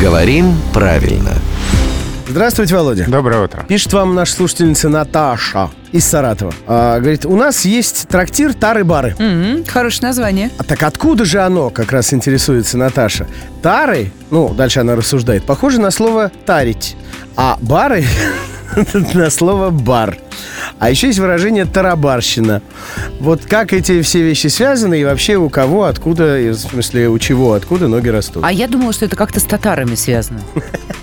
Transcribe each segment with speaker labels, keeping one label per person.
Speaker 1: Говорим правильно.
Speaker 2: Здравствуйте, Володя.
Speaker 3: Доброе утро.
Speaker 2: Пишет вам наша слушательница Наташа из Саратова. А, говорит, у нас есть трактир Тары-Бары.
Speaker 4: Мгм, Хорошее название.
Speaker 2: А так откуда же оно, как раз интересуется Наташа? Тары, ну, дальше она рассуждает, похоже на слово «тарить», а бары на слово «бар». А еще есть выражение «тарабарщина». Вот как эти все вещи связаны и вообще у кого, откуда, в смысле у чего, откуда ноги растут?
Speaker 4: А я думала, что это как-то с татарами связано.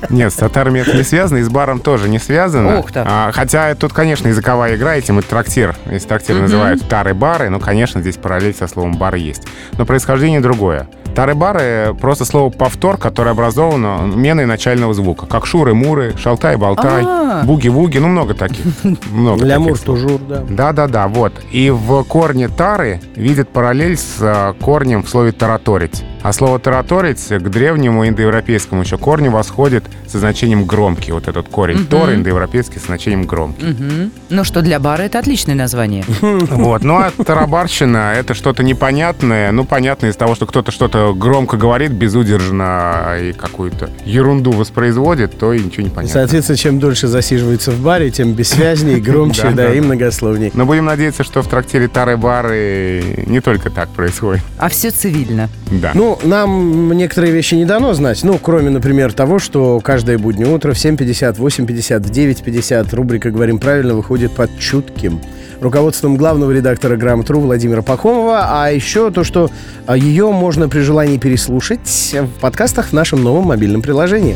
Speaker 3: Нет, с татарами это не связано, и с баром тоже не связано.
Speaker 4: Ух ты.
Speaker 3: А, хотя тут, конечно, языковая игра, этим это трактир. Если трактир называют тары-бары, ну, конечно, здесь параллель со словом бар есть. Но происхождение другое. Тары-бары — просто слово «повтор», которое образовано меной начального звука. Как шуры-муры, шалтай-болтай,
Speaker 4: А.
Speaker 3: буги-вуги, ну, много таких. Много
Speaker 2: Лямур, тужур, да.
Speaker 3: Да-да-да, вот. И в корне тары видят параллель с э, корнем в слове тараторить. А слово тараторить к древнему индоевропейскому еще корню восходит со значением громкий. Вот этот корень тор индоевропейский со значением громкий.
Speaker 4: Мгм. Ну что, для бара это отличное название.
Speaker 3: Вот. Ну а тарабарщина это что-то непонятное. Ну, понятно из того, что кто-то что-то громко говорит, безудержно и какую-то ерунду воспроизводит, то и ничего не понятно.
Speaker 2: Соответственно, чем дольше засиживается в баре, тем бессвязнее, громче,
Speaker 3: Да,
Speaker 2: и
Speaker 3: да.
Speaker 2: многословней.
Speaker 3: Но будем надеяться, что в трактире тары-бары не только так происходит.
Speaker 4: А все цивильно.
Speaker 3: Да.
Speaker 2: Ну, нам некоторые вещи не дано знать. Ну, кроме, например, того, что каждое буднее утро в 7.50, 8.50, в 9.50 рубрика «Говорим правильно» выходит под чутким руководством главного редактора «Грамотру» Владимира Пахомова. А еще то, что а, ее можно при желании переслушать в подкастах в нашем новом мобильном приложении.